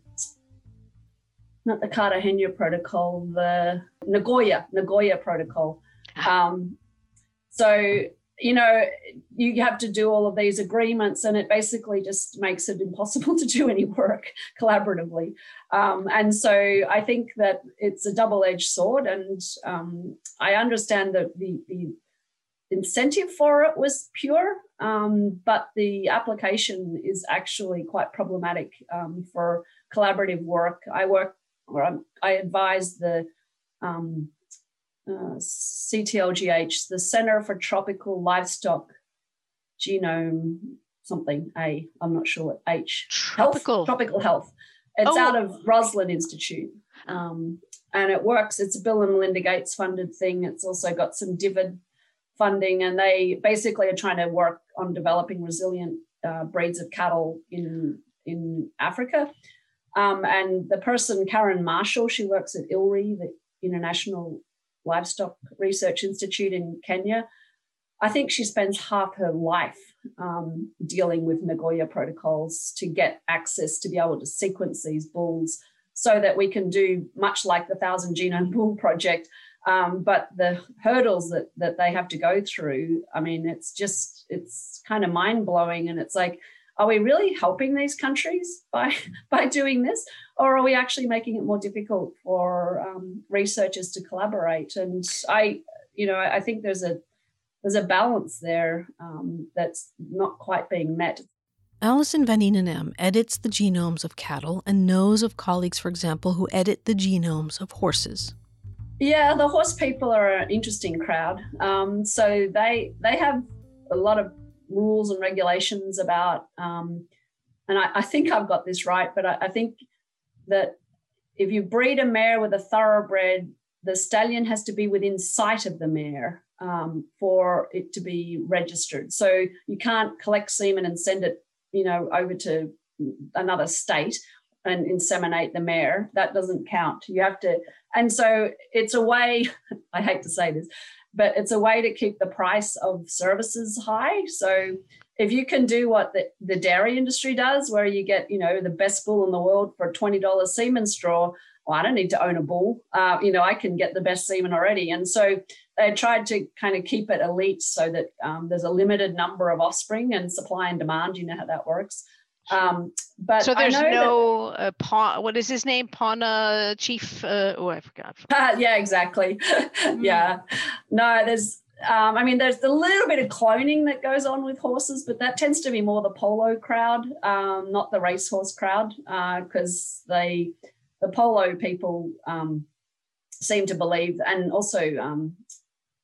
not the Cartagena Protocol, the Nagoya Nagoya Protocol, um, so, you know, you have to do all of these agreements, and it basically just makes it impossible *laughs* to do any work collaboratively. Um, and so I think that it's a double edged sword. And um, I understand that the, the incentive for it was pure, um, but the application is actually quite problematic um, for collaborative work. I work or I advise the um, uh, CTLGH, the Center for Tropical Livestock Genome something A. I'm not sure what H. Tropical. Health, tropical health. It's oh. out of Roslin Institute. Um, and it works. It's a Bill and Melinda Gates funded thing. It's also got some DFID funding, and they basically are trying to work on developing resilient uh, breeds of cattle in in Africa. Um, and the person, Karen Marshall, she works at ILRI, the International Livestock Research Institute in Kenya. I think she spends half her life um, dealing with Nagoya protocols to get access to be able to sequence these bulls so that we can do much like the Thousand Genome Bull Project. Um, but the hurdles that, that they have to go through, I mean, it's just, it's kind of mind blowing. And it's like, are we really helping these countries by *laughs* by doing this or are we actually making it more difficult for um, researchers to collaborate and i you know i think there's a there's a balance there um, that's not quite being met Alison Van Eenenaam edits the genomes of cattle and knows of colleagues, for example, who edit the genomes of horses. Yeah, the horse people are an interesting crowd. Um, so they they have a lot of rules and regulations about, um, and I, I, think I've got this right, but I, I think that if you breed a mare with a thoroughbred, the stallion has to be within sight of the mare um, for it to be registered. So you can't collect semen and send it, you know, over to another state and inseminate the mare. That doesn't count. You have to, and so it's a way. *laughs* I hate to say this, but it's a way to keep the price of services high. So if you can do what the, the dairy industry does, where you get, you know, the best bull in the world for a $20 semen straw, well, I don't need to own a bull. Uh, you know, I can get the best semen already. And so they tried to kind of keep it elite so that um, there's a limited number of offspring and supply and demand. You know how that works. Um, but so there's no that, uh, pawn. What is his name? Pana Chief. Uh, oh, I forgot. Uh, *laughs* yeah, exactly. *laughs* yeah. No, there's. Um, I mean, there's a little bit of cloning that goes on with horses, but that tends to be more the polo crowd, um, not the racehorse crowd, because uh, they, the polo people, um, seem to believe, and also um,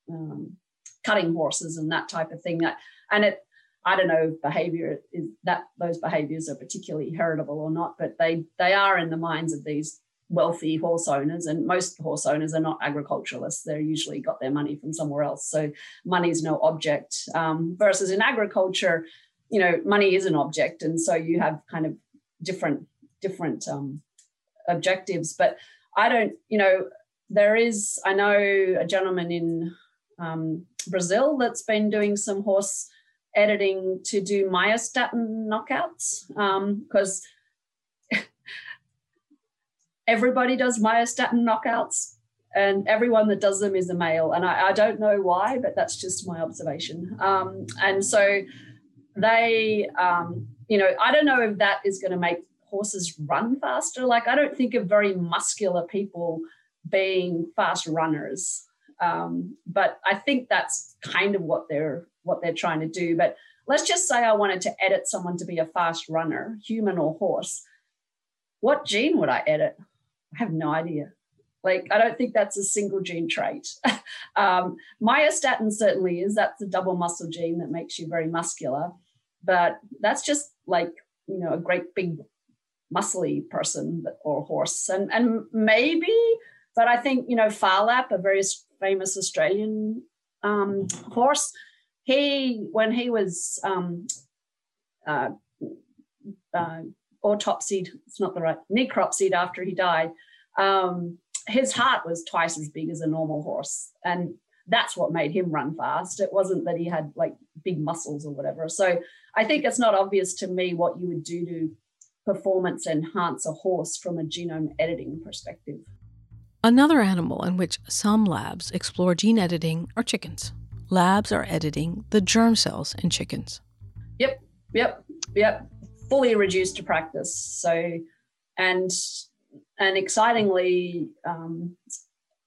um, cutting horses and that type of thing. And it I don't know if behavior is that those behaviors are particularly heritable or not, but they they are in the minds of these wealthy horse owners, and most horse owners are not agriculturalists. They're usually got their money from somewhere else, so money is no object. Um, versus in agriculture, you know, money is an object, and so you have kind of different different um, objectives. But I don't, you know, there is. I know a gentleman in um, Brazil that's been doing some horse editing to do myostatin knockouts because um, everybody does myostatin knockouts and everyone that does them is a male. And I, I don't know why, but that's just my observation. Um, and so they, um, you know, I don't know if that is going to make horses run faster. Like, I don't think of very muscular people being fast runners. Um, but I think that's kind of what they're what they're trying to do. But let's just say I wanted to edit someone to be a fast runner, human or horse. What gene would I edit? I have no idea. Like, I don't think that's a single gene trait. *laughs* um, myostatin certainly is. That's the double muscle gene that makes you very muscular. But that's just like, you know, a great big muscly person or horse. And, and maybe, but I think, you know, Phar Lap, a very famous Australian um, horse. He, when he was um, uh, uh, autopsied, it's not the right, necropsied after he died, um, his heart was twice as big as a normal horse. And that's what made him run fast. It wasn't that he had like big muscles or whatever. So I think it's not obvious to me what you would do to performance enhance a horse from a genome editing perspective. Another animal in which some labs explore gene editing are chickens. Labs are editing the germ cells in chickens. Yep, yep, yep. Fully reduced to practice. So, and and excitingly, um,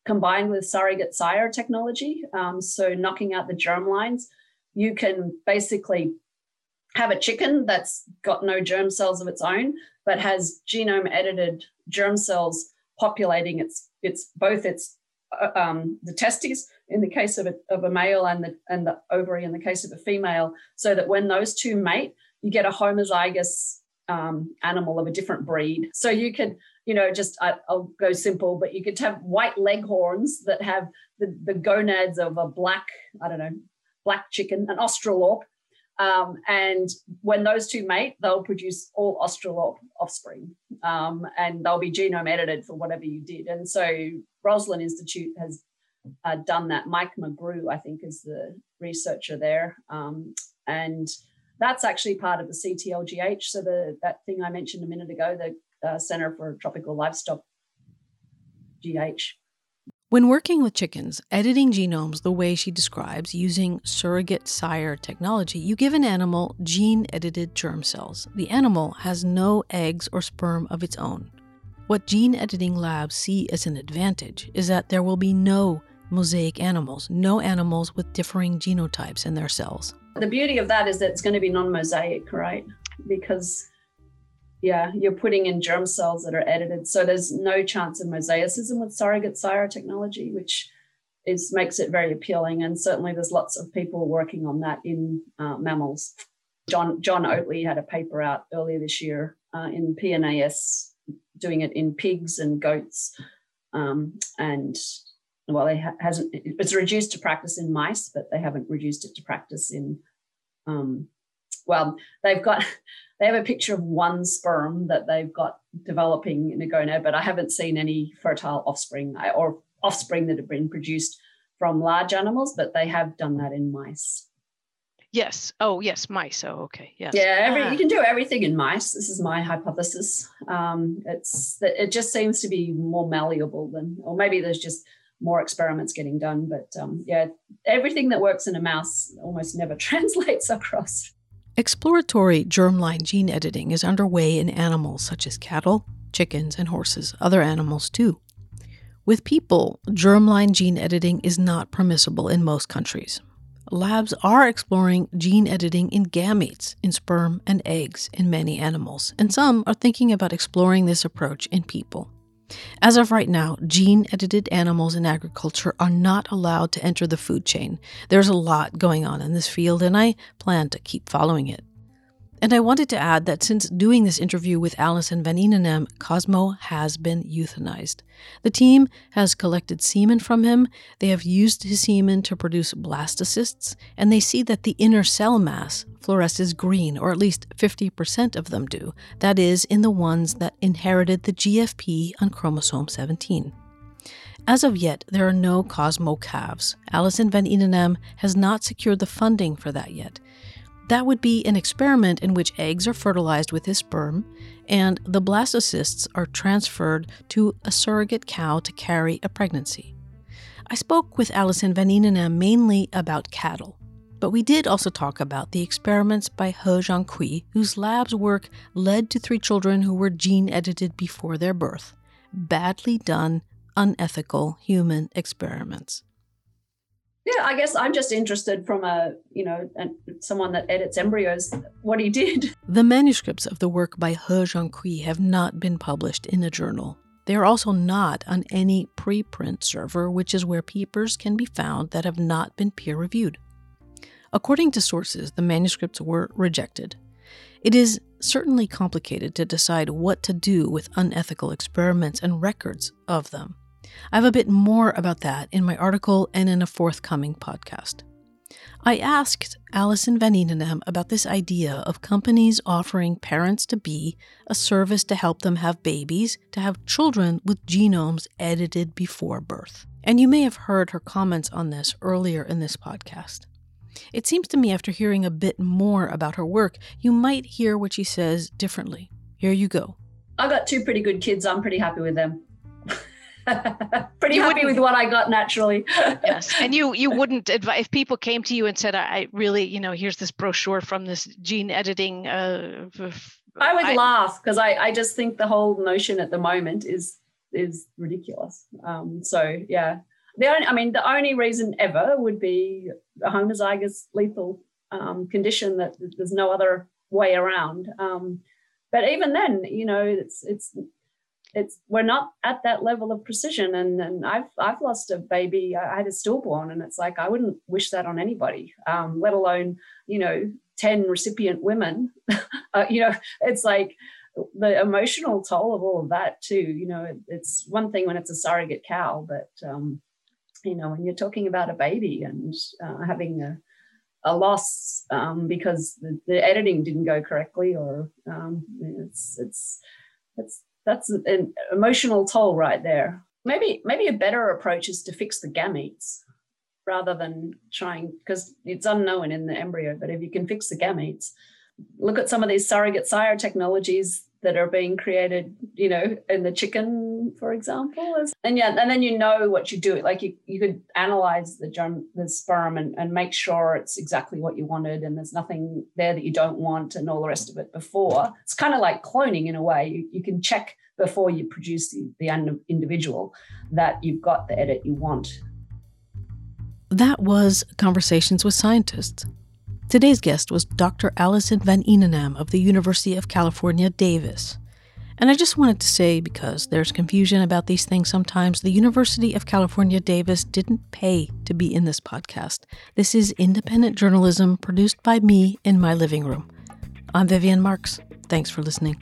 combined with surrogate sire technology, um, so knocking out the germ lines, you can basically have a chicken that's got no germ cells of its own, but has genome edited germ cells populating its its both its uh, um, the testes in the case of a, of a male and the and the ovary in the case of a female, so that when those two mate, you get a homozygous um, animal of a different breed. So you could, you know, just I, will go simple, but you could have white leghorns that have the, the gonads of a black, I don't know, black chicken, an Australorp, um, and when those two mate, they'll produce all Australorp offspring um, and they'll be genome edited for whatever you did. And so Roslin Institute has uh, done that. Mike McGrew, I think, is the researcher there. Um, and that's actually part of the CTLGH. So the that thing I mentioned a minute ago, the uh, Center for Tropical Livestock GH. When working with chickens, editing genomes the way she describes using surrogate sire technology, you give an animal gene edited germ cells. The animal has no eggs or sperm of its own. What gene editing labs see as an advantage is that there will be no mosaic animals, no animals with differing genotypes in their cells. The beauty of that is that it's going to be non mosaic, right? Because yeah, you're putting in germ cells that are edited. So there's no chance of mosaicism with surrogate sire technology, which is makes it very appealing. And certainly there's lots of people working on that in uh, mammals. John John Oatley had a paper out earlier this year uh, in PNAS doing it in pigs and goats, um, and well, it ha- hasn't. It's reduced to practice in mice, but they haven't reduced it to practice in. Um, well, they've got *laughs* they have a picture of one sperm that they've got developing in a gonad, but I haven't seen any fertile offspring or offspring that have been produced from large animals, but they have done that in mice. Yes. Oh, yes, mice. Oh, okay. Yes. Yeah, every, ah. you can do everything in mice. This is my hypothesis. Um, it's it just seems to be more malleable than, or maybe there's just more experiments getting done. But um, yeah, everything that works in a mouse almost never *laughs* translates across. Exploratory germline gene editing is underway in animals such as cattle, chickens, and horses, other animals too. With people, germline gene editing is not permissible in most countries. Labs are exploring gene editing in gametes, in sperm and eggs in many animals, and some are thinking about exploring this approach in people. As of right now, gene edited animals in agriculture are not allowed to enter the food chain. There's a lot going on in this field, and I plan to keep following it. And I wanted to add that since doing this interview with Alison Van Eenenaam, Cosmo has been euthanized. The team has collected semen from him, they have used his semen to produce blastocysts, and they see that the inner cell mass fluoresces green, or at least 50% of them do. That is, in the ones that inherited the GFP on chromosome 17. As of yet, there are no Cosmo calves. Alison Van Eenenaam has not secured the funding for that yet. That would be an experiment in which eggs are fertilized with his sperm and the blastocysts are transferred to a surrogate cow to carry a pregnancy. I spoke with Alison Van Eenenaam mainly about cattle, but we did also talk about the experiments by He Jiankui, whose lab's work led to three children who were gene edited before their birth. Badly done, unethical human experiments yeah i guess i'm just interested from a you know someone that edits embryos what he did. *laughs* The manuscripts of the work by he jiankui have not been published in a journal. They are also not on any preprint server which is where papers can be found that have not been peer reviewed according to sources the manuscripts were rejected. It is certainly complicated to decide what to do with unethical experiments and records of them I have a bit more about that in my article and in a forthcoming podcast. I asked Alison Van Eenennaam about this idea of companies offering parents to be a service to help them have babies, to have children with genomes edited before birth. And you may have heard her comments on this earlier in this podcast. It seems to me, after hearing a bit more about her work, you might hear what she says differently. Here you go. I got two pretty good kids. I'm pretty happy with them. *laughs* pretty you happy with what I got naturally. yes, and you you *laughs* wouldn't advise if people came to you and said, "I really, you know, here's this brochure from this gene editing." Uh, I would I, laugh because I I just think the whole notion at the moment is is ridiculous. Um, so yeah, the only I mean the only reason ever would be a homozygous lethal um, condition that there's no other way around. Um, but even then, you know, it's it's it's we're not at that level of precision. And, and I've I've lost a baby. I had a stillborn and it's like I wouldn't wish that on anybody um, let alone you know 10 recipient women. *laughs* Uh, you know it's like the emotional toll of all of that too. You know it, it's one thing when it's a surrogate cow but um, you know when you're talking about a baby and uh, having a a loss um, because the, the, editing didn't go correctly or um, it's it's it's that's an emotional toll right there. Maybe maybe a better approach is to fix the gametes rather than trying because it's unknown in the embryo. But if you can fix the gametes, look at some of these surrogate sire technologies that are being created, you know, in the chicken, for example. And yeah, and then you know what you do. Like you, you could analyze the germ, the sperm and, and make sure it's exactly what you wanted and there's nothing there that you don't want and all the rest of it before. It's kind of like cloning in a way. You, you can check before you produce the, the individual that you've got the edit you want. That was Conversations with Scientists. Today's guest was Dr. Alison Van Eenennaam of the University of California, Davis. And I just wanted to say, because there's confusion about these things sometimes, the University of California, Davis didn't pay to be in this podcast. This is independent journalism produced by me in my living room. I'm Vivian Marks. Thanks for listening.